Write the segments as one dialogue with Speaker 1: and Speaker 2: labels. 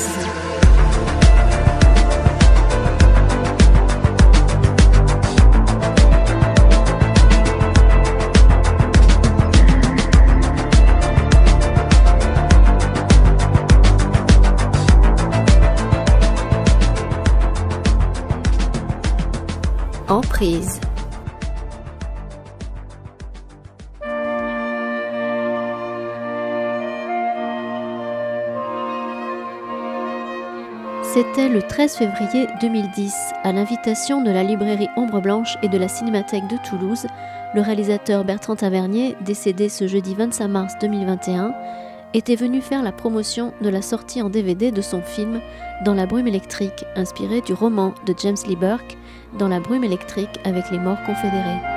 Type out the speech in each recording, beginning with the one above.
Speaker 1: Emprise. Le 13 février 2010, à l'invitation de la librairie Ombre Blanche et de la Cinémathèque de Toulouse, le réalisateur Bertrand Tavernier, décédé ce jeudi 25 mars 2021, était venu faire la promotion de la sortie en DVD de son film Dans la brume électrique, inspiré du roman de James Lee Burke, Dans la brume électrique avec les morts confédérés.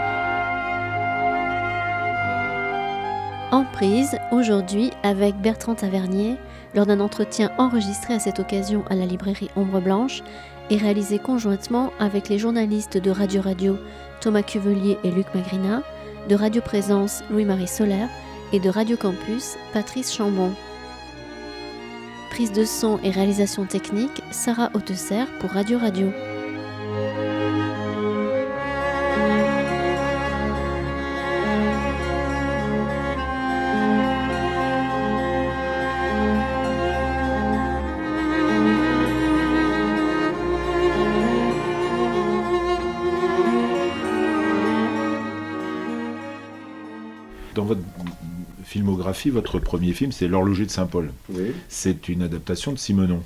Speaker 1: En prise, aujourd'hui, avec Bertrand Tavernier, lors d'un entretien enregistré à cette occasion à la librairie Ombre Blanche et réalisé conjointement avec les journalistes de Radio Radio Thomas Cuvelier et Luc Magrina, de Radio Présence Louis-Marie Solaire et de Radio Campus Patrice Chambon. Prise de son et réalisation technique Sarah Hautesser pour Radio Radio.
Speaker 2: Filmographie, votre premier film, c'est L'horloger de Saint-Paul. C'est une adaptation de Simenon.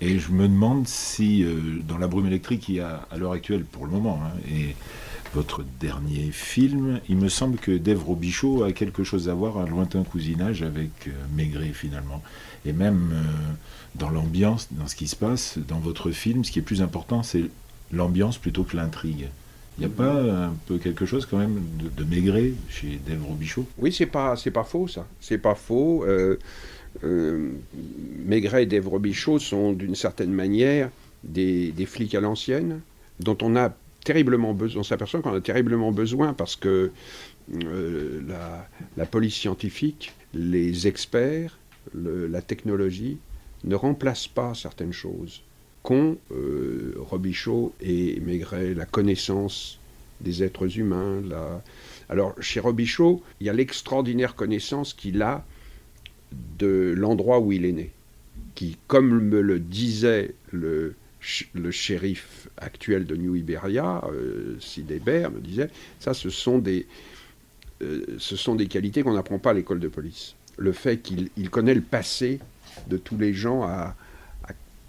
Speaker 2: Et je me demande si, euh, dans La brume électrique, il y a, à l'heure actuelle, pour le moment, hein, et votre dernier film, il me semble que Dave Robichaud a quelque chose à voir, un lointain cousinage avec euh, Maigret, finalement. Et même euh, dans l'ambiance, dans ce qui se passe, dans votre film, ce qui est plus important, c'est l'ambiance plutôt que l'intrigue. Il n'y a pas un peu quelque chose quand même de, de Maigret chez Dave Robichaud?
Speaker 3: Oui, c'est pas, pas faux ça. C'est pas faux. Euh, euh, Maigret et Dave Robichaud sont d'une certaine manière des, flics à l'ancienne, dont on a terriblement besoin. On s'aperçoit qu'on a terriblement besoin parce que euh, la, police scientifique, les experts, la technologie ne remplacent pas certaines choses qu'ont euh, Robichaud et Maigret, la connaissance des êtres humains. La... Alors, chez Robichaud, il y a l'extraordinaire connaissance qu'il a de l'endroit où il est né, qui, comme me le disait le, le shérif actuel de New Iberia, euh, Sid Hébert, me disait, ça, ce sont des, euh, ce sont des qualités qu'on n'apprend pas à l'école de police. Le fait qu'il connaît le passé de tous les gens à,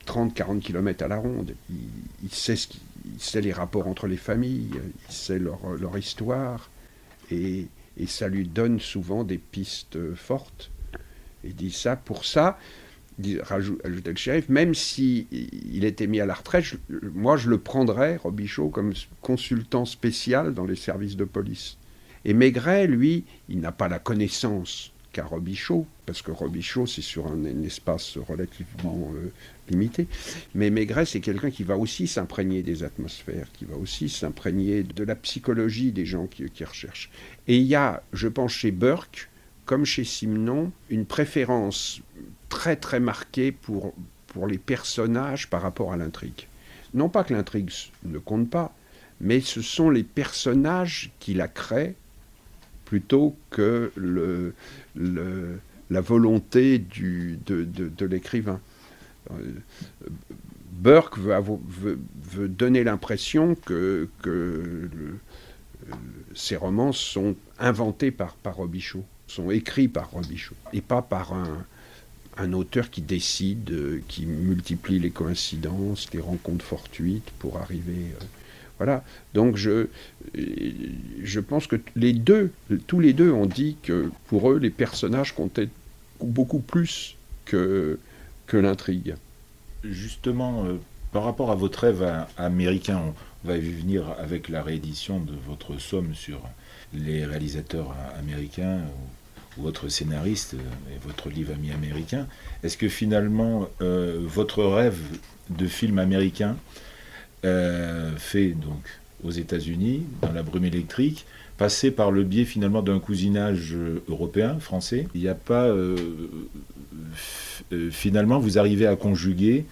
Speaker 3: 30-40 km à la ronde. Il, sait les rapports entre les familles, il sait leur, histoire, et, ça lui donne souvent des pistes fortes. Il dit ça, pour ça, ajoutait le shérif, même si il était mis à la retraite, moi je le prendrais, Robichaud, comme consultant spécial dans les services de police. Et Maigret, lui, il n'a pas la connaissance qu'à Robichaud, parce que Robichaud, c'est sur un, espace relativement euh, limité. Mais Maigret, c'est quelqu'un qui va aussi s'imprégner des atmosphères, qui va aussi s'imprégner de la psychologie des gens qui, qui, recherchent. Et il y a, je pense, chez Burke, comme chez Simenon, une préférence très très marquée pour, pour les personnages par rapport à l'intrigue. Non pas que l'intrigue ne compte pas, mais ce sont les personnages qui la créent plutôt que la volonté de, l'écrivain. Burke veut, donner l'impression que, que le, ces romans sont inventés par, par Robichaud, sont écrits par Robichaud, et pas par un, un auteur qui décide, qui multiplie les coïncidences, les rencontres fortuites pour arriver. Euh, voilà. Donc je, pense que les deux, tous les deux ont dit que pour eux, les personnages comptaient beaucoup plus que, que l'intrigue.
Speaker 2: Justement, euh, par rapport à votre rêve américain, on va venir avec la réédition de votre somme sur les réalisateurs américains ou, votre scénariste et votre livre ami américain. Est-ce que finalement, euh, votre rêve de film américain euh, fait donc aux États-Unis, dans la brume électrique, passer par le biais finalement d'un cousinage européen, français. Il n'y a pas. finalement, vous arrivez à conjuguer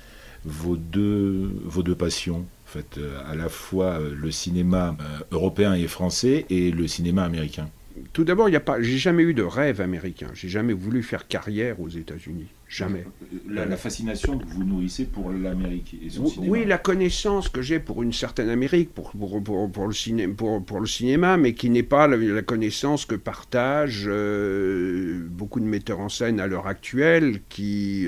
Speaker 2: vos deux, vos deux passions fait, euh, à la fois euh, le cinéma euh, européen et français et le cinéma américain
Speaker 3: Tout d'abord, il n'y a pas, j'ai jamais eu de rêve américain. J'ai jamais voulu faire carrière aux États-Unis. Jamais.
Speaker 2: La, fascination que vous nourrissez pour l'Amérique et son cinéma.
Speaker 3: Oui, la connaissance que j'ai pour une certaine Amérique, pour, pour, pour, pour le, ciné, pour, pour, le cinéma, mais qui n'est pas la, connaissance que partagent beaucoup de metteurs en scène à l'heure actuelle, qui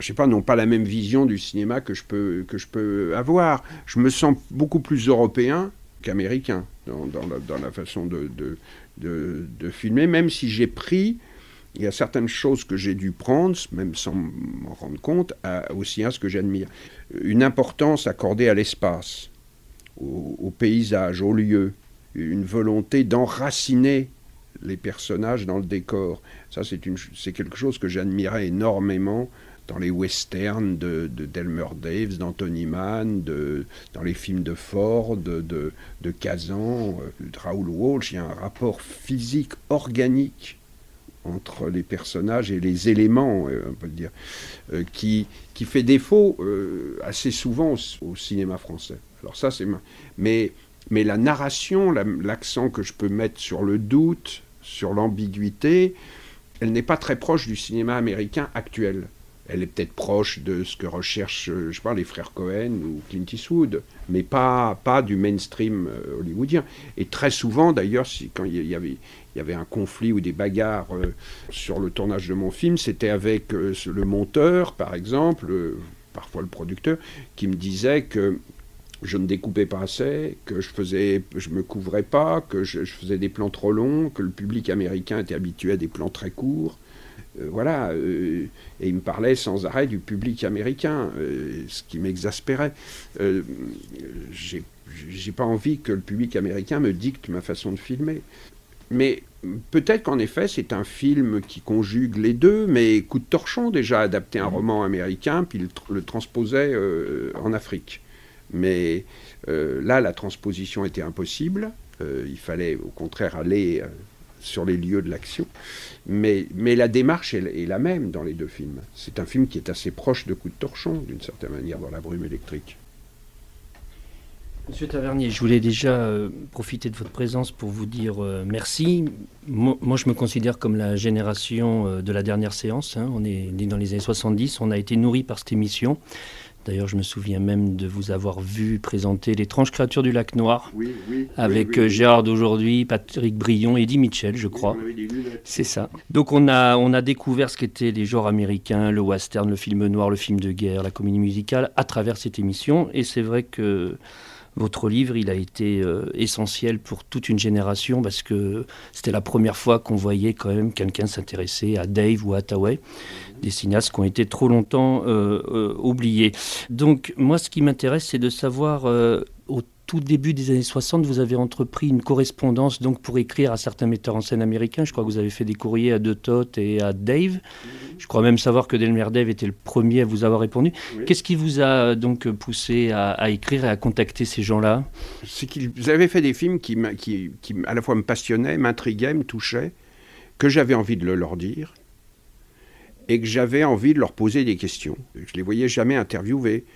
Speaker 3: je sais pas, n'ont pas la même vision du cinéma que je peux, que je peux avoir. Je me sens beaucoup plus européen qu'américain dans, la, façon de, filmer, même si j'ai pris, il y a certaines choses que j'ai dû prendre, même sans m'en rendre compte, à, aussi à ce que j'admire. Une importance accordée à l'espace, au, au, paysage, au lieu, une volonté d'enraciner les personnages dans le décor. Ça, c'est quelque chose que j'admirais énormément dans les westerns de, Delmer Daves, d'Anthony Mann, dans les films de Ford, de, de, Kazan, euh, de Raoul Walsh, il y a un rapport physique, organique entre les personnages et les éléments, euh, on peut le dire, euh, qui, qui fait défaut assez souvent au, cinéma français. Alors ça, c'est... Mais, mais la narration, l'accent que je peux mettre sur le doute, sur l'ambiguïté, elle n'est pas très proche du cinéma américain actuel elle est peut-être proche de ce que recherchent, euh, je sais pas, les frères Cohen ou Clint Eastwood, mais pas, pas du mainstream euh, hollywoodien. Et très souvent, d'ailleurs, si, quand il y avait, y avait un conflit ou des bagarres euh, sur le tournage de mon film, c'était avec le monteur, par exemple, parfois le producteur, qui me disait que je ne découpais pas assez, que je faisais, je me couvrais pas, que je faisais des plans trop longs, que le public américain était habitué à des plans très courts. Euh, voilà, euh, et il me parlait sans arrêt du public américain, euh, ce qui m'exaspérait. J'ai pas envie que le public américain me dicte ma façon de filmer. Mais peut-être qu'en effet, c'est un film qui conjugue les deux, mais Coup de torchon déjà adapté un mmh. roman américain, puis le, le transposait en Afrique. Mais là, la transposition était impossible. il fallait au contraire aller sur les lieux de l'action. Mais, mais la démarche est, la même dans les deux films. C'est un film qui est assez proche de Coup de torchon, d'une certaine manière, dans la brume électrique.
Speaker 4: Monsieur Tavernier, je voulais déjà euh, profiter de votre présence pour vous dire euh, merci. Moi, je me considère comme la génération euh, de la dernière séance. Hein. On est dans les années 70, on a été nourri par cette émission. D'ailleurs, je me souviens même de vous avoir vu présenter L'étrange créature du lac Noir avec euh, Gérard d'aujourd'hui, Patrick Brion, Eddie Mitchell, je crois. C'est ça. Donc on a, on a découvert ce qu'étaient les genres américains, le western, le film noir, le film de guerre, la comédie musicale à travers cette émission. Et c'est vrai que votre livre, il a été euh, essentiel pour toute une génération parce que c'était la première fois qu'on voyait quand même quelqu'un s'intéresser à Dave ou à Hathaway, des cinéastes qui ont été trop longtemps euh, euh, oubliés. Donc moi, ce qui m'intéresse, c'est de savoir tout début des années 60, vous avez entrepris une correspondance donc pour écrire à certains metteurs en scène américains. Je crois que vous avez fait des courriers à De Toth et à Dave. Je crois même savoir que Delmer Dave était le premier à vous avoir répondu. Qu'est-ce qui vous a donc poussé à, écrire et à contacter ces gens-là?
Speaker 3: C'est qu'ils avaient fait des films qui, qui, qui, à la fois me passionnaient, m'intriguaient, me touchaient, que j'avais envie de le leur dire et que j'avais envie de leur poser des questions. Je les voyais jamais interviewer.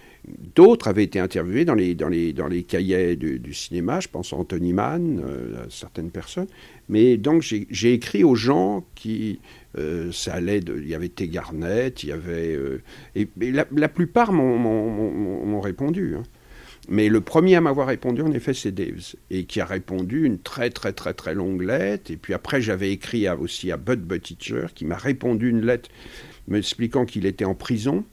Speaker 3: D'autres avaient été interviewés dans les, dans les, dans les cahiers du, cinéma, je pense à Anthony Mann, euh, à certaines personnes. Mais donc j'ai écrit aux gens qui. Euh, ça allait de, il y avait T. Garnett, il y avait. Euh, et, la, plupart m'ont répondu. Hein. Mais le premier à m'avoir répondu, en effet, c'est Daves, et qui a répondu une très très très très longue lettre. Et puis après, j'avais écrit aussi à Bud Buttigieg, qui m'a répondu une lettre m'expliquant qu'il était en prison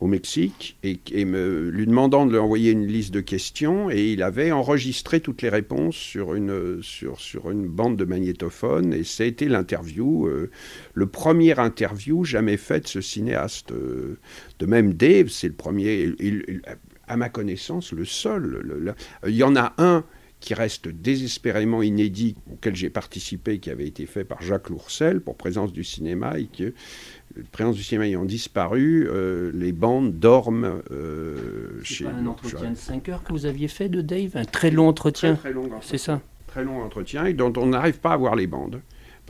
Speaker 3: au Mexique et, me, lui demandant de lui envoyer une liste de questions et il avait enregistré toutes les réponses sur une, sur, sur une bande de magnétophone et ça a été l'interview, euh, le premier interview jamais fait de ce cinéaste. de même Dave, c'est le premier, à ma connaissance, le seul. il y en a un qui reste désespérément inédit, auquel j'ai participé, qui avait été fait par Jacques Lourcel pour Présence du cinéma, et que, Présence du cinéma ayant disparu, euh, les bandes dorment
Speaker 4: euh, chez... C'est un entretien de 5 heures que vous aviez fait de Dave Un très long entretien.
Speaker 3: Très, très long
Speaker 4: C'est ça.
Speaker 3: Très long entretien, et dont on n'arrive pas à voir les bandes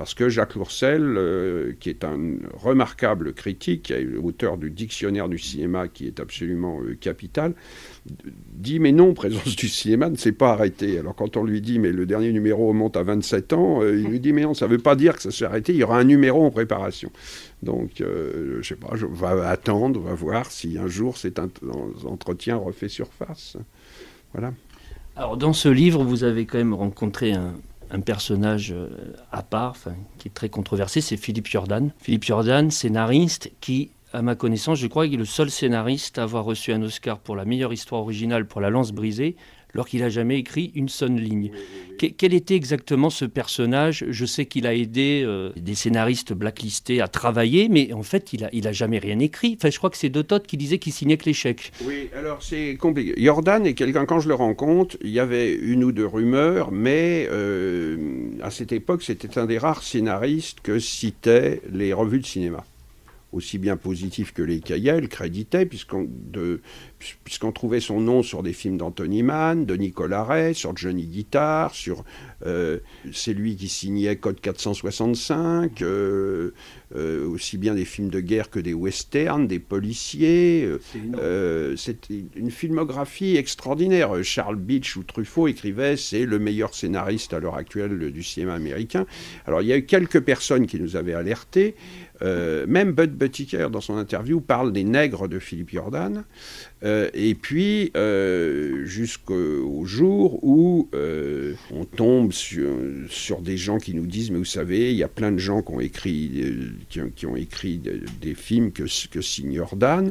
Speaker 3: parce que Jacques Lourcel, euh, qui est un remarquable critique, auteur du dictionnaire du cinéma qui est absolument euh, capital, dit mais non, Présence du cinéma ne s'est pas arrêté. Alors quand on lui dit mais le dernier numéro monte à 27 ans, euh, il lui dit mais non, ça ne veut pas dire que ça s'est arrêté, il y aura un numéro en préparation. Donc je ne sais pas, je vais attendre, on va voir si un jour cet entretien refait surface. Voilà.
Speaker 4: Alors dans ce livre, vous avez quand même rencontré un, un personnage euh, à part, qui est très controversé, c'est Philippe Jordan. Philippe Jordan, scénariste, qui, à ma connaissance, je crois qu'il est le seul scénariste à avoir reçu un Oscar pour la meilleure histoire originale pour La Lance brisée, alors qu'il n'a jamais écrit une seule ligne. Quel était exactement ce personnage? Je sais qu'il a aidé euh, des scénaristes blacklistés à travailler, mais en fait, il n'a il a jamais rien écrit. Enfin, je crois que c'est Dotot qui disait qu'il signait que l'échec.
Speaker 3: Oui, alors c'est compliqué. Jordan est quelqu'un, quand je le rencontre, il y avait une ou deux rumeurs, mais euh, à cette époque, c'était un des rares scénaristes que citaient les revues de cinéma aussi bien positif que les cahiers, créditait, puisqu'on puisqu'on trouvait son nom sur des films d'Anthony Mann, de Nicolas Ray, sur Johnny Guitar, sur euh, c'est lui qui signait Code 465, euh, euh, aussi bien des films de guerre que des westerns, des policiers. C'était une filmographie extraordinaire. Charles Beach ou Truffaut écrivaient c'est le meilleur scénariste à l'heure actuelle du cinéma américain. Alors il y a eu quelques personnes qui nous avaient alertés. Même Bud Buttiker, dans son interview, parle des nègres de Philippe Jordan. Euh, et puis, euh, jusqu'au jour où euh, on tombe sur, des gens qui nous disent, mais vous savez, il y a plein de gens qui ont écrit, qui, ont, écrit des films que, que signe Jordan,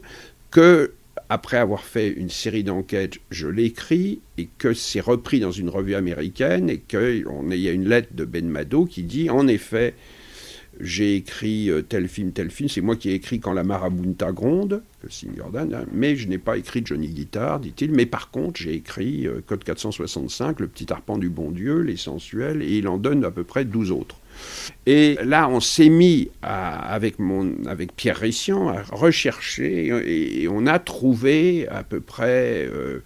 Speaker 3: que après avoir fait une série d'enquêtes, je l'écris et que c'est repris dans une revue américaine et qu'il y a une lettre de Ben Mado qui dit en effet j'ai écrit euh, tel film, tel film. C'est moi qui ai écrit Quand la marabunta gronde, que signe Jordan, hein. mais je n'ai pas écrit Johnny Guitar, dit-il. Mais par contre, j'ai écrit euh, Code 465, Le petit arpent du bon Dieu, Les sensuels, et il en donne à peu près 12 autres. Et là, on s'est mis avec, mon, avec Pierre Rissian à rechercher et, on a trouvé à peu près. Euh,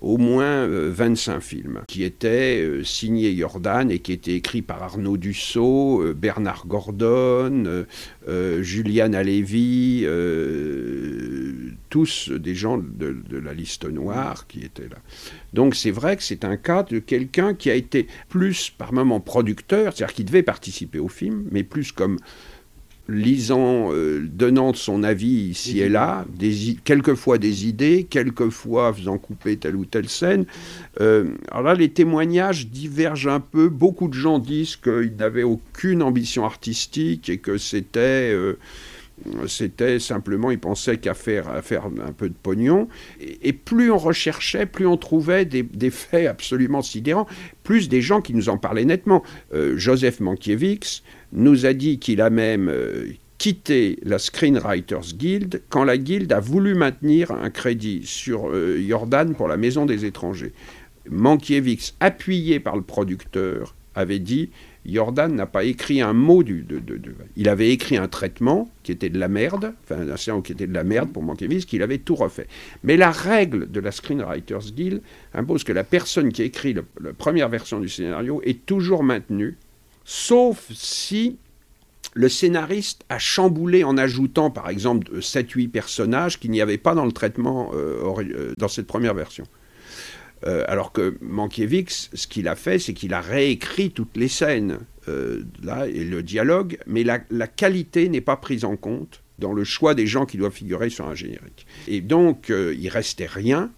Speaker 3: au moins 25 euh, films qui étaient euh, signés Jordan et qui étaient écrits par Arnaud Dussault, euh, Bernard Gordon, Julian Alevi, tous des gens de, de, la liste noire qui étaient là. Donc c'est vrai que c'est un cas de quelqu'un qui a été plus par moment producteur, c'est-à-dire qui devait participer au film, mais plus comme lisant, euh, donnant son avis ici et là, des, quelquefois des idées, quelquefois faisant couper telle ou telle scène. Euh, alors là, les témoignages divergent un peu. Beaucoup de gens disent qu'il n'avait aucune ambition artistique et que c'était... Euh, c'était simplement, il pensait qu'à faire, à faire un peu de pognon. Et, plus on recherchait, plus on trouvait des, faits absolument sidérants, plus des gens qui nous en parlaient nettement. Joseph Mankiewicz, nous a dit qu'il a même euh, quitté la Screenwriters Guild quand la Guild a voulu maintenir un crédit sur euh, Jordan pour la Maison des étrangers. Mankiewicz, appuyé par le producteur, avait dit Jordan n'a pas écrit un mot du. De, il avait écrit un traitement qui était de la merde, enfin un scénario qui était de la merde pour Mankiewicz, qu'il avait tout refait. Mais la règle de la Screenwriters Guild impose que la personne qui écrit la première version du scénario est toujours maintenue sauf si le scénariste a chamboulé en ajoutant par exemple 7-8 personnages qu'il n'y avait pas dans le traitement euh, euh, dans cette première version. Euh, alors que Mankiewicz, ce qu'il a fait, c'est qu'il a réécrit toutes les scènes là, et le dialogue, mais la, la qualité n'est pas prise en compte dans le choix des gens qui doivent figurer sur un générique. Et donc, il restait rien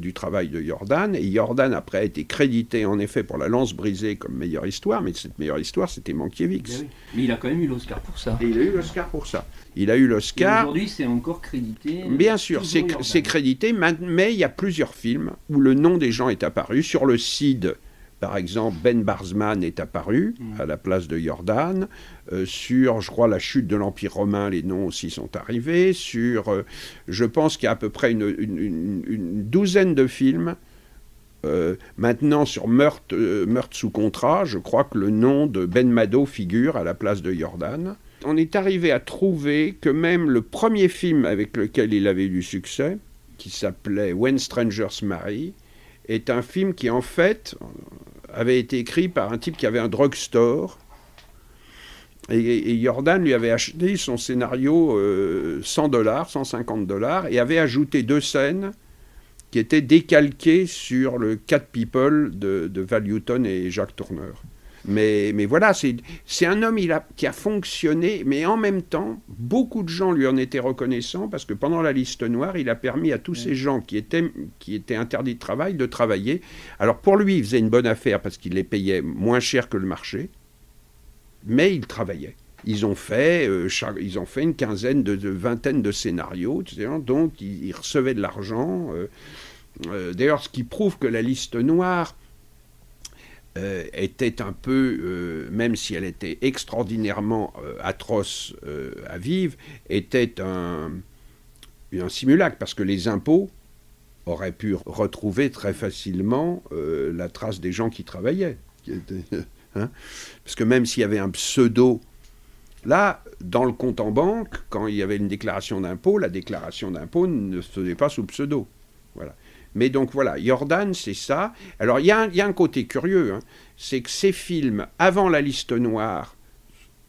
Speaker 3: du travail de Jordan. Et Jordan, après, a été crédité en effet pour La Lance brisée comme meilleure histoire, mais cette meilleure histoire, c'était Mankiewicz.
Speaker 4: Mais, il a quand même eu l'Oscar pour ça.
Speaker 3: Et il a eu l'Oscar pour ça. Il a eu l'Oscar.
Speaker 4: Aujourd'hui, c'est encore crédité.
Speaker 3: Bien sûr, c'est crédité, mais il y a plusieurs films où le nom des gens est apparu. Sur le CID, par exemple, Ben Barsman est apparu mm. à la place de Jordan. Euh, sur, je crois, la chute de l'Empire romain, les noms aussi sont arrivés. Sur, euh, je pense qu'il y a à peu près une, douzaine de films maintenant, sur meurtre, meurtre, sous contrat, je crois que le nom de Ben Mado figure à la place de Jordan. On est arrivé à trouver que même le premier film avec lequel il avait eu du succès, qui s'appelait When Strangers Marry, est un film qui en fait avait été écrit par un type qui avait un drugstore. Et, Jordan lui avait acheté son scénario 100 dollars, 150 dollars, et avait ajouté deux scènes qui étaient décalquées sur le Cat People de, de Val Newton et Jacques Tourneur. Mais, mais voilà, c'est un homme il a, qui a fonctionné, mais en même temps, beaucoup de gens lui en étaient reconnaissants parce que pendant la liste noire, il a permis à tous ces gens qui étaient, qui étaient interdits de travail de travailler. Alors pour lui, il faisait une bonne affaire parce qu'il les payait moins cher que le marché, mais il travaillait. Ils ont fait, euh, ils ont fait une quinzaine, de, vingtaine de scénarios, donc ils, recevaient de l'argent. Euh, euh, d'ailleurs, ce qui prouve que la liste noire euh, était un peu, euh, même si elle était extraordinairement euh, atroce à vivre, était un, un simulacre, parce que les impôts auraient pu retrouver très facilement la trace des gens qui travaillaient. Hein. parce que même s'il y avait un pseudo Là, dans le compte en banque, quand il y avait une déclaration d'impôt, la déclaration d'impôt ne se faisait pas sous pseudo. Voilà. Mais donc voilà, Jordan, c'est ça. Alors il y, a un côté curieux, hein. c'est que ces films, avant la liste noire,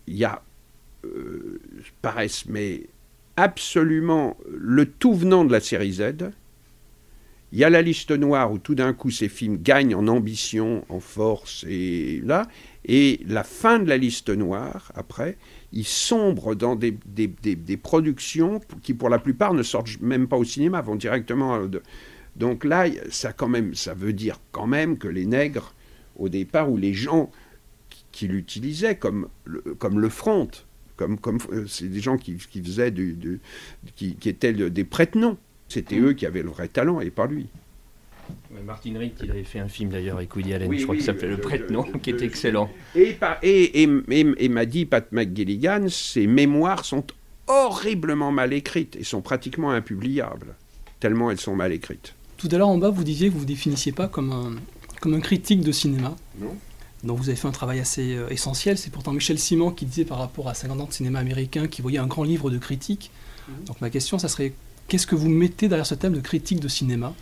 Speaker 3: il y a, euh, paraissent, mais absolument le tout venant de la série Z. Il y a la liste noire où tout d'un coup ces films gagnent en ambition, en force, et là, et la fin de la liste noire, après, ils sombrent dans des, des, des productions qui, pour la plupart, ne sortent même pas au cinéma, vont directement de, donc là, ça, quand même, ça veut dire quand même que les nègres, au départ, ou les gens qui, l'utilisaient comme, comme le front, comme, comme euh, c'est des gens qui, faisaient du, qui, étaient des prête-noms. C'était mmh. eux qui avaient le vrai talent et pas lui.
Speaker 4: Martin Ritt, il avait fait un film d'ailleurs avec Woody Allen, je crois qu'il s'appelait Le Prête-Nom, qui était excellent.
Speaker 3: Et, et, et, m'a dit Pat McGilligan, ses mémoires sont horriblement mal écrites et sont pratiquement impubliables, tellement elles sont mal écrites.
Speaker 5: Tout à l'heure en bas, vous disiez que vous ne vous définissiez pas comme un, comme un critique de cinéma. Non. Donc vous avez fait un travail assez euh, essentiel. C'est pourtant Michel Simon qui disait par rapport à 50 ans de cinéma américain qu'il voyait un grand livre de critique. Mhm. Donc ma question, ça serait qu'est-ce que vous mettez derrière ce thème de critique de cinéma?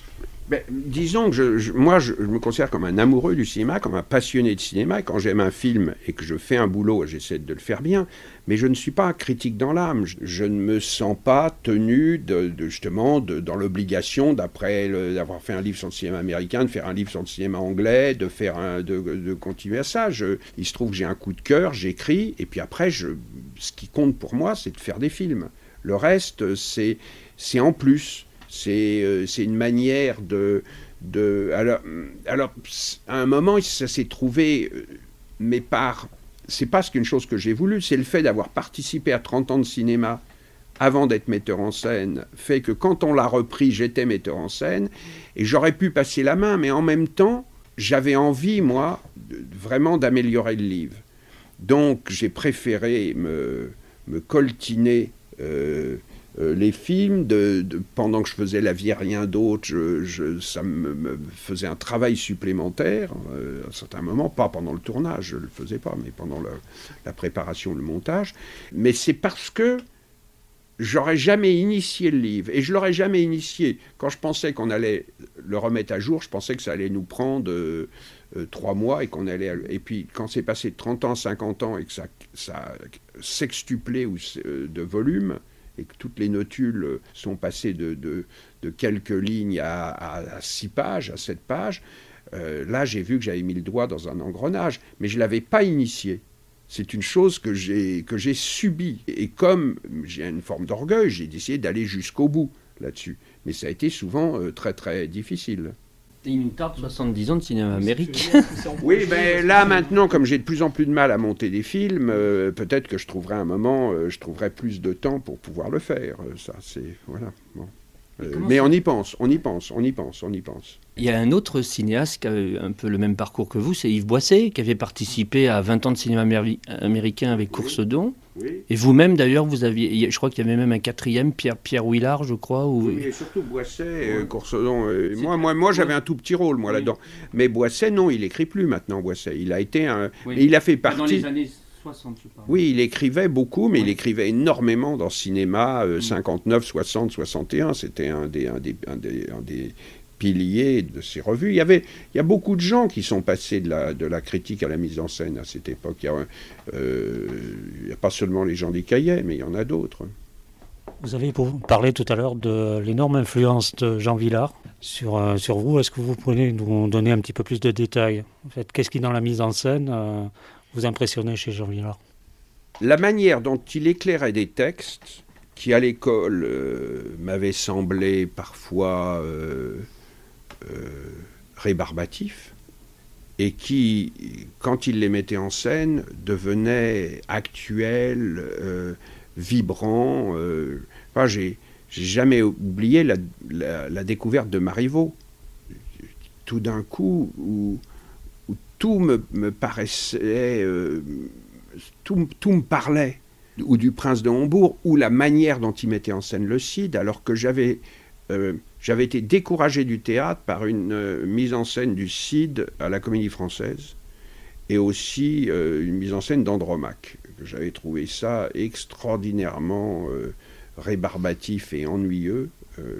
Speaker 3: Ben, disons que moi, je, me considère comme un amoureux du cinéma, comme un passionné de cinéma. quand j'aime un film et que je fais un boulot, j'essaie de le faire bien. Mais je ne suis pas critique dans l'âme. Je, ne me sens pas tenu, de, justement, dans l'obligation, d'après d'avoir fait un livre sur le cinéma américain, de faire un livre sur le cinéma anglais, de, faire un, de, continuer à ça. il se trouve que j'ai un coup de cœur, j'écris, et puis après, je, ce qui compte pour moi, c'est de faire des films. Le reste, c'est en plus. Euh, c'est une manière de... de alors, alors, à un moment, ça s'est trouvé, euh, mais par... C'est pas qu'une chose que j'ai voulu, c'est le fait d'avoir participé à 30 ans de cinéma avant d'être metteur en scène, fait que quand on l'a repris, j'étais metteur en scène, et j'aurais pu passer la main, mais en même temps, j'avais envie, moi, vraiment d'améliorer le livre. Donc j'ai préféré me, me coltiner euh, euh, les films, pendant que je faisais La vie rien d'autre, ça me, faisait un travail supplémentaire euh, à un certain moment, pas pendant le tournage, je ne le faisais pas, mais pendant la préparation, le montage. Mais c'est parce que j'aurais jamais initié le livre, et je l'aurais jamais initié. Quand je pensais qu'on allait le remettre à jour, je pensais que ça allait nous prendre euh, trois mois, et qu'on allait... Et puis quand c'est passé de 30 ans, 50 ans, et que ça, ça sextuplé de volume, et que toutes les notules sont passées de, quelques lignes à, six pages, à sept pages, euh, là j'ai vu que j'avais mis le doigt dans un engrenage, mais je ne l'avais pas initié. C'est une chose que j'ai, subie. Et comme j'ai une forme d'orgueil, j'ai décidé d'aller jusqu'au bout là-dessus. Mais ça a été souvent euh, très très difficile.
Speaker 4: Il nous tarde 70 ans de cinéma américain.
Speaker 3: oui, mais là maintenant, comme j'ai de plus en plus de mal à monter des films, euh, peut-être que je trouverai un moment, euh, je trouverai plus de temps pour pouvoir le faire. Euh, ça, c'est voilà. Mais on y pense, on y pense, on y pense, on y pense.
Speaker 4: Il y a un autre cinéaste qui a un peu le même parcours que vous, c'est Yves Boisset, qui avait participé à 20 ans de cinéma américain avec Coursedon. Et vous-même, d'ailleurs, vous aviez, je crois qu'il y avait même un quatrième, Pierre, Pierre Willard, je crois.
Speaker 3: Oui, et surtout Boisset, euh, Coursedon. Euh, moi, moi, moi j'avais un tout petit rôle, moi, là-dedans. Mais Boisset, non, il écrit plus maintenant, Boisset. Il a été un. il a fait partie. Dans les
Speaker 4: années 60, je parle.
Speaker 3: Oui, il écrivait beaucoup, mais il écrivait énormément dans le cinéma, 59, 60, 61. C'était un des, un des, un des piliers de ces revues. Il y, avait, il y a beaucoup de gens qui sont passés de la, de la critique à la mise en scène à cette époque. Il n'y a, euh, a, pas seulement les gens des cahiers, mais il y en a d'autres.
Speaker 6: Vous avez parlé tout à l'heure de l'énorme influence de Jean Villard sur, euh, sur vous. Est-ce que vous pouvez nous donner un petit peu plus de détails? En fait, Qu'est-ce qui, dans la mise en scène, euh, vous impressionnait chez Jean Villard
Speaker 3: La manière dont il éclairait des textes qui, à l'école, m'avaient semblé parfois euh, rébarbatifs et qui, quand il les mettait en scène, devenaient actuels, euh, vibrants. Euh, enfin, j'ai, jamais oublié la, découverte de Marivaux. Tout d'un coup, où, tout me, paraissait, tout, tout, me parlait, ou du prince de Hombourg, ou la manière dont il mettait en scène le Cid, alors que j'avais j'avais été découragé du théâtre par une euh, mise en scène du Cid à la Comédie Française et aussi euh, une mise en scène d'Andromaque. J'avais trouvé ça extraordinairement euh, rébarbatif et ennuyeux,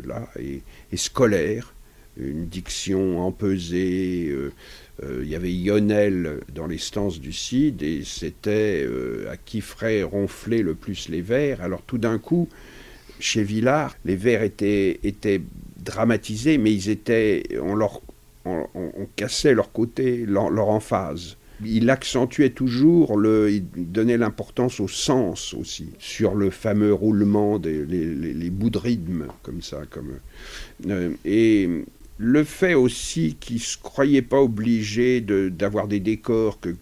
Speaker 3: là, et, scolaire. Une diction empesée. Il y avait Yonel dans les stances du Cid et c'était à qui ferait ronfler le plus les vers. Alors tout d'un coup, chez Villard, les vers étaient, étaient dramatisés, mais ils étaient, on, leur, on, cassait leur côté, leur, emphase. Il accentuait toujours, le, il donnait l'importance au sens aussi, sur le fameux roulement des les, bouts de rythme, comme ça. Comme, euh, et le fait aussi qu'il ne se croyait pas obligé d'avoir des décors que,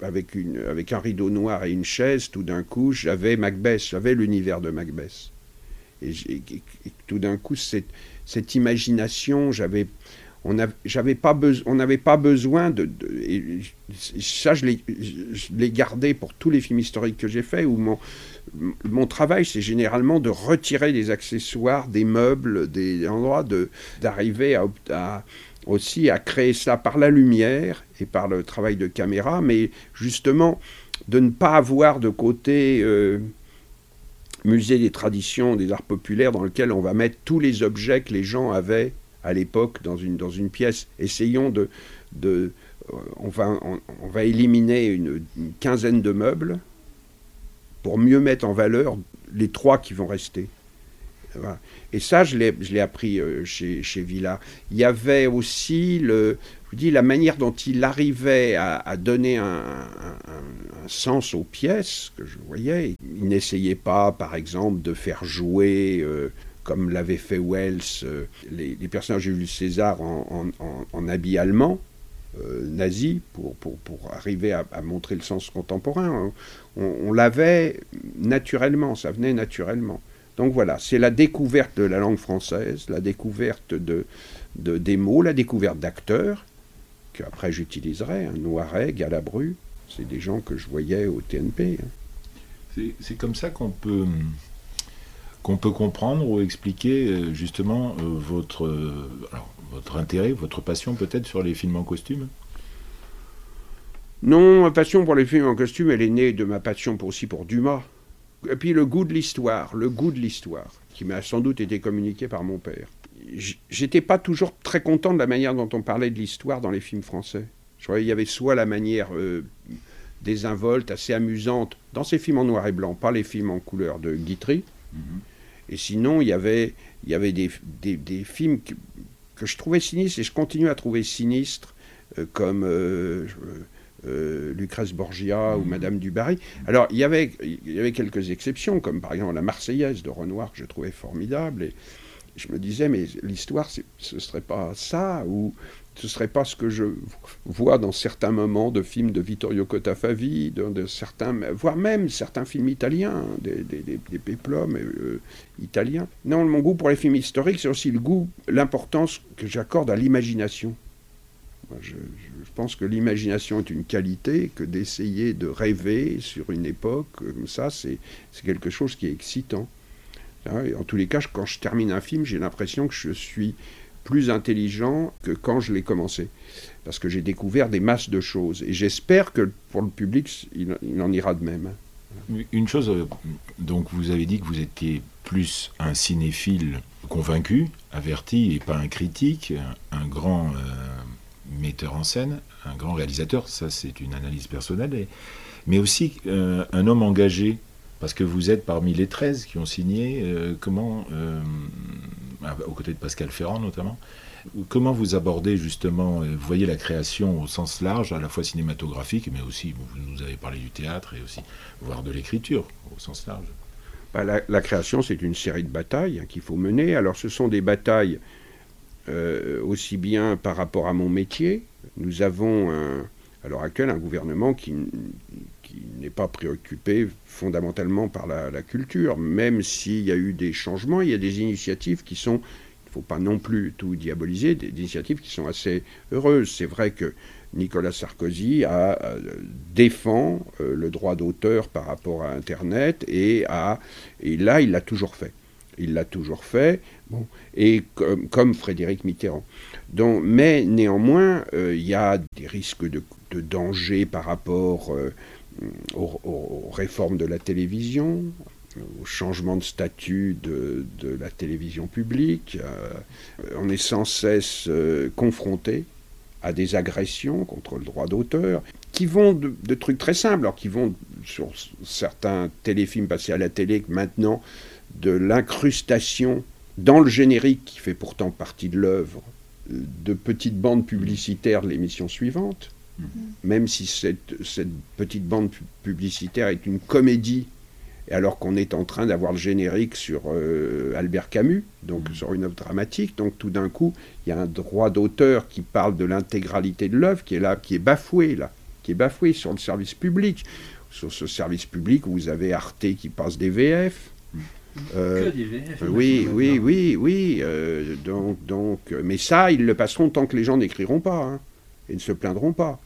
Speaker 3: avec, avec un rideau noir et une chaise, tout d'un coup, j'avais Macbeth, j'avais l'univers de Macbeth. Et, tout d'un coup, cette, imagination, j'avais on n'avait pas, besoin de, ça je l'ai gardé pour tous les films historiques que j'ai faits où mon, mon travail c'est généralement de retirer des accessoires des meubles des endroits d'arriver aussi à créer ça par la lumière et par le travail de caméra mais justement de ne pas avoir de côté euh, musée des traditions des arts populaires dans lequel on va mettre tous les objets que les gens avaient à l'époque dans une, pièce. Essayons de... de on, va éliminer une, quinzaine de meubles pour mieux mettre en valeur les trois qui vont rester. Et ça, je l'ai appris euh, chez, chez Villa. Il y avait aussi le, dis, la manière dont il arrivait à, donner un, sens aux pièces que je voyais. Il n'essayait pas, par exemple, de faire jouer, euh, comme l'avait fait Wells, euh, les, personnages de Jules César en, habit allemand. Nazi pour, pour, pour, arriver à, montrer le sens contemporain. On, l'avait naturellement, ça venait naturellement. Donc voilà, c'est la découverte de la langue française, la découverte de, de des mots, la découverte d'acteurs, qu'après j'utiliserai, un Noiret, Galabru, c'est des gens que je voyais au TNP.
Speaker 2: Hein. C'est comme ça qu'on peut, qu'on peut comprendre ou expliquer euh, justement euh, votre, euh, votre intérêt, votre passion peut-être sur les films en costume?
Speaker 3: Non, ma passion pour les films en costume, elle est née de ma passion pour, aussi pour Dumas. Et puis le goût de l'histoire, le goût de l'histoire, qui m'a sans doute été communiqué par mon père j'étais pas toujours très content de la manière dont on parlait de l'histoire dans les films français. Je croyais qu'il y avait soit la manière euh, désinvolte, assez amusante, dans ces films en noir et blanc, pas les films en couleur de Guitry. Mhm. Et sinon, il y avait, il y avait des, des, films que, je trouvais sinistres, et je continue à trouver sinistres, euh, comme euh, Lucrèce Borgia ou mhm. Madame du Barry. Alors, il y, avait, il y avait quelques exceptions, comme par exemple La Marseillaise de Renoir, que je trouvais formidable. Et, je me disais, mais l'histoire, ce ne serait pas ça, ou ce ne serait pas ce que je vois dans certains moments de films de Vittorio Cotafavi, de, certains, voire même certains films italiens, des, des, péplums euh, italiens. Non, mon goût pour les films historiques, c'est aussi le goût, l'importance que j'accorde à l'imagination. Je, pense que l'imagination est une qualité, que d'essayer de rêver sur une époque comme ça, c'est quelque chose qui est excitant. Hein, en tous les cas, quand je termine un film, j'ai l'impression que je suis plus intelligent que quand je l'ai commencé. Parce que j'ai découvert des masses de choses. Et j'espère que pour le public, il, en ira de même.
Speaker 2: Une chose, euh, donc vous avez dit que vous étiez plus un cinéphile convaincu, averti, et pas un critique, un, grand euh, metteur en scène, un grand réalisateur, ça c'est une analyse personnelle, mais aussi euh, un homme engagé parce que vous êtes parmi les 13 qui ont signé, euh, comment, euh, aux côtés de Pascal Ferrand notamment, comment vous abordez justement, vous voyez la création au sens large, à la fois cinématographique, mais aussi, vous nous avez parlé du théâtre et aussi, voire de l'écriture au sens large
Speaker 3: bah, la, création, c'est une série de batailles hein, qu'il faut mener. Alors ce sont des batailles aussi bien par rapport à mon métier. Nous avons à l'heure actuelle un gouvernement qui, n'est pas préoccupé fondamentalement par la, culture, même s'il y a eu des changements, il y a des initiatives qui sont, il ne faut pas non plus tout diaboliser, des, initiatives qui sont assez heureuses. C'est vrai que Nicolas Sarkozy euh, défend euh, le droit d'auteur par rapport à Internet et là, il l'a toujours fait. Il l'a toujours fait, bon, et comme, Frédéric Mitterrand. Donc, mais néanmoins, euh, il y a des risques de, danger par rapport aux, réformes de la télévision, au changement de statut de, la télévision publique. Euh, on est sans cesse euh, confronté à des agressions contre le droit d'auteur, qui vont de, trucs très simples, alors qui vont sur certains téléfilms passés à la télé, maintenant, de l'incrustation dans le générique, qui fait pourtant partie de l'œuvre, de petites bandes publicitaires de l'émission suivante, Mm-hmm. Même si cette, petite bande publicitaire est une comédie, alors qu'on est en train d'avoir le générique sur euh, Albert Camus, donc mm-hmm. sur une œuvre dramatique, donc tout d'un coup, il y a un droit d'auteur qui parle de l'intégralité de l'œuvre qui est là, qui est bafoué là, qui est bafoué sur le service public, sur ce service public où vous avez Arte qui passe des VF. Euh, que VF oui, oui, oui, oui, euh, donc, donc, mais ça, ils le passeront tant que les gens n'écriront pas. Hein et ne se plaindront pas.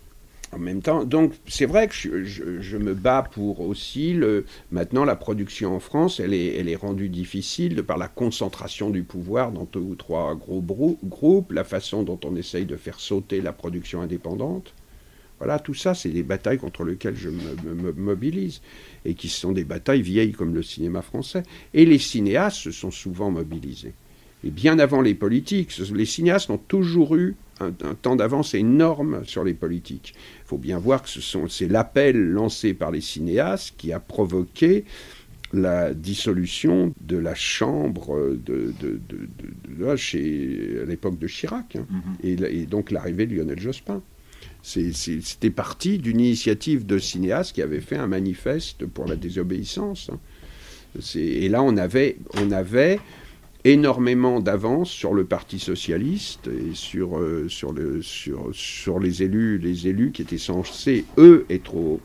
Speaker 3: En même temps, donc c'est vrai que je, me bats pour aussi le. Maintenant, la production en France, elle est, elle est rendue difficile de par la concentration du pouvoir dans deux ou trois gros groupes, la façon dont on essaye de faire sauter la production indépendante. Voilà, tout ça, c'est des batailles contre lesquelles je me, mobilise et qui sont des batailles vieilles comme le cinéma français. Et les cinéastes se sont souvent mobilisés. Et bien avant les politiques, les cinéastes ont toujours eu un, temps d'avance énorme sur les politiques. Il faut bien voir que c'est l'appel lancé par les cinéastes qui a provoqué la dissolution de la Chambre de, de, à l'époque de Chirac, hein, mm-hmm. et, donc l'arrivée de Lionel Jospin. C'était parti d'une initiative de cinéastes qui avait fait un manifeste pour la désobéissance. Et là, on avait, on avait énormément d'avance sur le Parti socialiste et sur, euh, sur, le, sur, sur les élus, les élus qui étaient censés, eux, être,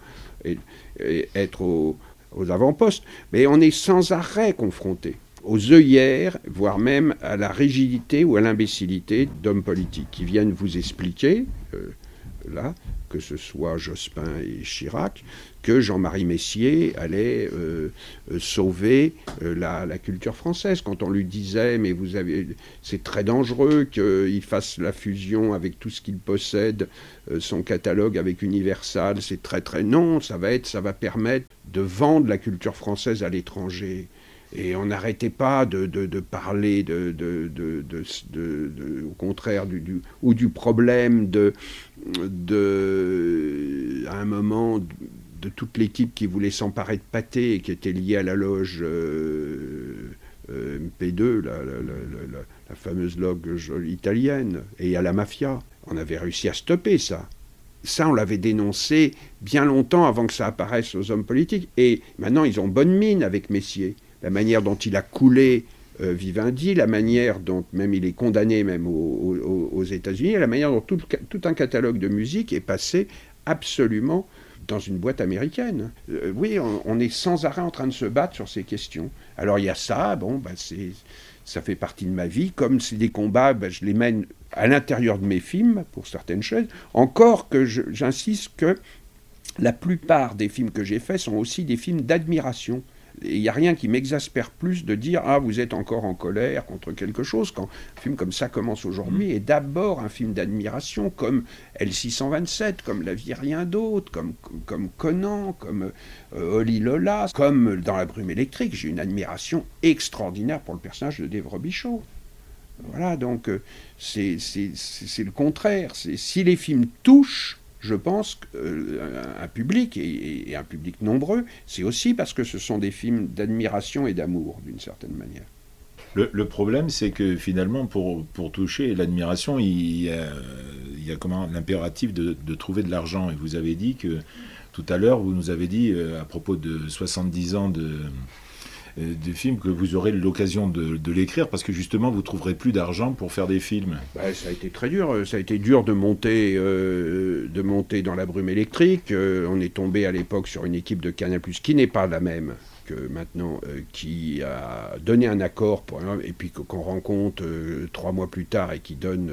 Speaker 3: être aux avant-postes. Mais on est sans arrêt confronté aux œillères, voire même à la rigidité ou à l'imbécilité d'hommes politiques qui viennent vous expliquer, euh, que ce soit Jospin et Chirac, que Jean-Marie Messier allait euh, euh, sauver euh, la, culture française. Quand on lui disait, mais vous avez, c'est très dangereux qu'il fasse la fusion avec tout ce qu'il possède, son catalogue avec Universal, c'est très très non, ça va permettre de vendre la culture française à l'étranger. Et on n'arrêtait pas de, parler de, au contraire du, ou du problème de, à un moment de toute l'équipe qui voulait s'emparer de pâté et qui était liée à la loge euh, euh, MP2, la, fameuse loge italienne, et à la mafia. On avait réussi à stopper ça. Ça, on l'avait dénoncé bien longtemps avant que ça apparaisse aux hommes politiques. Et maintenant, ils ont bonne mine avec Messier. La manière dont il a coulé Vivendi, la manière dont, même il est condamné même aux, États-Unis, la manière dont tout, un catalogue de musique est passé absolument dans une boîte américaine. oui, on, est sans arrêt en train de se battre sur ces questions. Alors il y a ça, bon, bah, c'est ça fait partie de ma vie. Comme c'est des combats, ben, je les mène à l'intérieur de mes films, pour certaines choses. Encore que j'insiste que la plupart des films que j'ai faits sont aussi des films d'admiration. Il n'y a rien qui m'exaspère plus de dire Ah, vous êtes encore en colère contre quelque chose, quand un film comme ça commence aujourd'hui est d'abord un film d'admiration, comme L627, comme La vie rien d'autre, comme, comme Conan, comme euh, Oli Lola, comme dans La brume électrique. J'ai une admiration extraordinaire pour le personnage de Dave Robichaud. Voilà, donc euh, c'est le contraire. Si les films touchent, je pense qu'un euh, public, et, un public nombreux, c'est aussi parce que ce sont des films d'admiration et d'amour, d'une certaine manière.
Speaker 2: Le, problème, c'est que finalement, pour, pour toucher l'admiration, il, y a, comment l'impératif de, de, trouver de l'argent. Et vous avez dit que tout à l'heure, vous nous avez dit, euh, à propos de 70 ans de, euh, des films que vous aurez l'occasion de, l'écrire parce que justement vous trouverez plus d'argent pour faire des films.
Speaker 3: Bah, ça a été très dur. Euh, ça a été dur de monter, euh, de monter dans la brume électrique. on est tombé à l'époque sur une équipe de Canal qui n'est pas la même maintenant, qui a donné un accord et puis qu'on rencontre trois mois plus tard et qui donne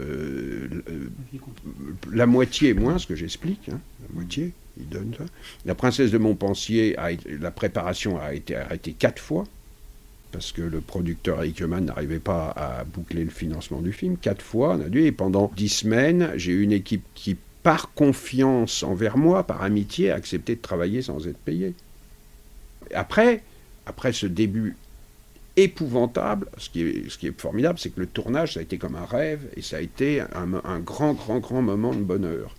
Speaker 3: la moitié moins, ce que j'explique, hein, la moitié. Il donne ça. La princesse de Montpensier, a, la préparation a été arrêtée quatre fois parce que le producteur Eric n'arrivait pas à boucler le financement du film. Quatre fois, on a dû, et pendant dix semaines, j'ai eu une équipe qui, par confiance envers moi, par amitié, a accepté de travailler sans être payé. Après, après ce début épouvantable, ce qui est, ce qui est formidable, c'est que le tournage, ça a été comme un rêve, et ça a été un grand, grand, grand moment de bonheur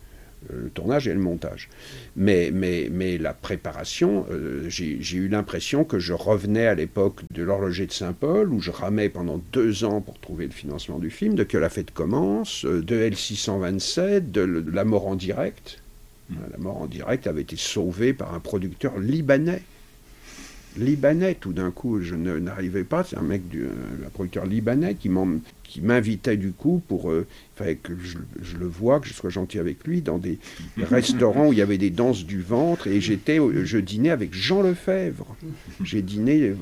Speaker 3: le tournage et le montage. Mais, mais, mais la préparation, euh, j'ai eu l'impression que je revenais à l'époque de l'horloger de Saint-Paul, où je ramais pendant deux ans pour trouver le financement du film, de Que la fête commence, euh, de L627, de, La mort en direct. Mmh. La mort en direct avait été sauvée par un producteur libanais libanais tout d'un coup. Je n'arrivais pas, c'est un mec, du, un producteur libanais qui m'invitait du coup pour. Euh, que je, le vois, que je sois gentil avec lui, dans des restaurants où il y avait des danses du ventre et j'étais, je dînais avec Jean Lefebvre. J'ai dîné. Euh,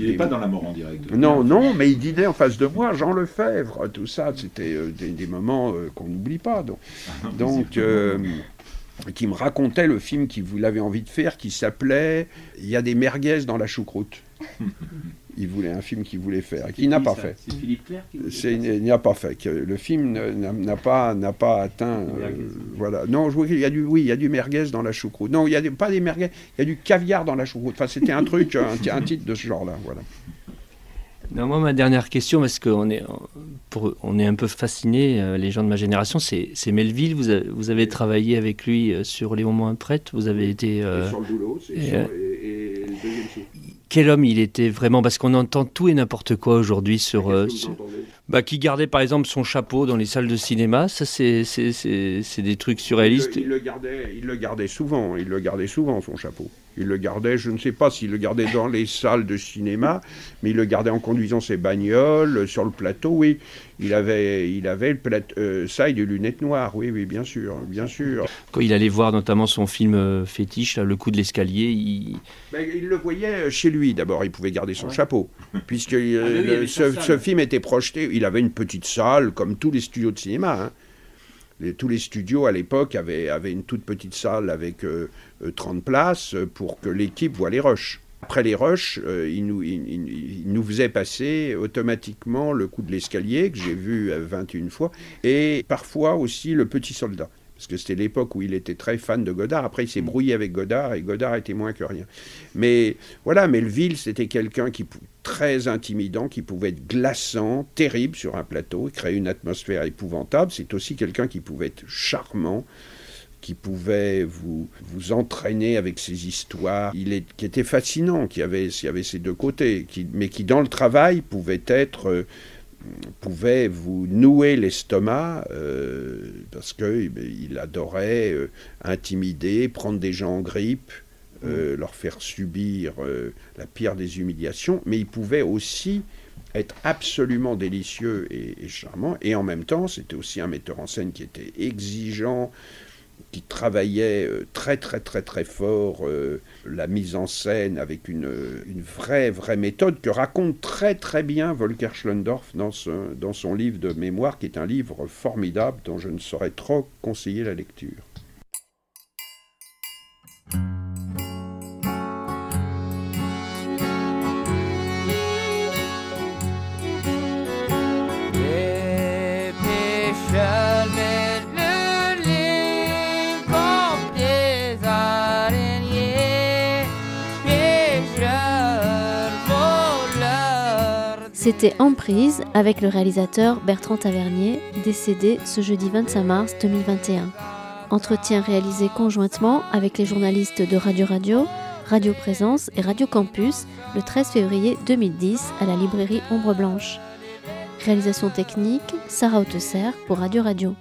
Speaker 2: il n'est pas dans la mort en direct.
Speaker 3: Non, non, mais il dînait en face de moi, Jean Lefebvre. Tout ça, c'était euh, des, moments qu'on n'oublie pas. Donc. Ah, donc qui me racontait le film qu'il avait envie de faire, qui s'appelait Il y a des merguez dans la choucroute. il voulait un film qu'il voulait faire, qu'il n'a pas fait.
Speaker 7: C'est Philippe Claire
Speaker 3: qui Il n'a pas fait. Le film n'a pas, n'a pas atteint. Euh, voilà. Non, je il y a du, oui, il y a du merguez dans la choucroute. Non, il n'y a pas des merguez, il y a du caviar dans la choucroute. Enfin, c'était un truc, un, un, titre de ce genre-là. Voilà
Speaker 4: moi, ma dernière question, parce qu'on est, on est un peu fasciné, euh, les gens de ma génération, c'est Melville. Vous, vous, avez travaillé avec lui euh, sur Les Moments Prêtres. Vous avez été.
Speaker 3: Euh, sur le boulot, c'est et, le deuxième
Speaker 4: Quel homme il était vraiment Parce qu'on entend tout et n'importe quoi aujourd'hui sur. bah, qui gardait par exemple son chapeau dans les salles de cinéma. Ça, c'est des trucs surréalistes.
Speaker 3: Il le, gardait, il le gardait souvent. Il le gardait souvent, son chapeau. Il le gardait, je ne sais pas s'il le gardait dans les salles de cinéma, mais il le gardait en conduisant ses bagnoles, euh, sur le plateau, oui. Il avait, il avait le plat, euh, ça et des lunettes noires, oui, oui, bien sûr, bien sûr.
Speaker 4: Quand il allait voir notamment son film euh, fétiche, Le coup de l'escalier, il...
Speaker 3: Ben, il le voyait chez lui d'abord, il pouvait garder son chapeau, puisque ah, ce, film était projeté, il avait une petite salle, comme tous les studios de cinéma, hein tous les studios à l'époque avaient, une toute petite salle avec 30 euh, places pour que l'équipe voit les rushs. Après les rushs, euh, ils, nous, nous faisaient passer automatiquement le coup de l'escalier, que j'ai vu 21 fois, et parfois aussi le petit soldat parce que c'était l'époque où il était très fan de Godard. Après, il s'est brouillé avec Godard et Godard était moins que rien. Mais voilà, Melville, c'était quelqu'un qui très intimidant, qui pouvait être glaçant, terrible sur un plateau, créer une atmosphère épouvantable. C'est aussi quelqu'un qui pouvait être charmant qui pouvait vous, vous entraîner avec ses histoires, il qui était fascinant, qui avait, qui avait ses deux côtés, mais qui dans le travail pouvait être euh, pouvait vous nouer l'estomac euh, parce qu'il eh il adorait euh, intimider, prendre des gens en grippe, euh, mm. leur faire subir la pire des humiliations, mais il pouvait aussi être absolument délicieux et, charmant. Et en même temps, c'était aussi un metteur en scène qui était exigeant, qui travaillait euh, très très très très fort euh, la mise en scène avec une, une, vraie vraie méthode que raconte très très bien Volker Schlendorf dans, dans son livre de mémoire qui est un livre formidable dont je ne saurais trop conseiller la lecture.
Speaker 1: C'était Emprise avec le réalisateur Bertrand Tavernier, décédé ce jeudi 25 mars 2021. Entretien réalisé conjointement avec les journalistes de Radio Radio, Radio Présence et Radio Campus le 13 février 2010 à la librairie Ombre Blanche. Réalisation technique, Sarah Hautesser pour Radio Radio.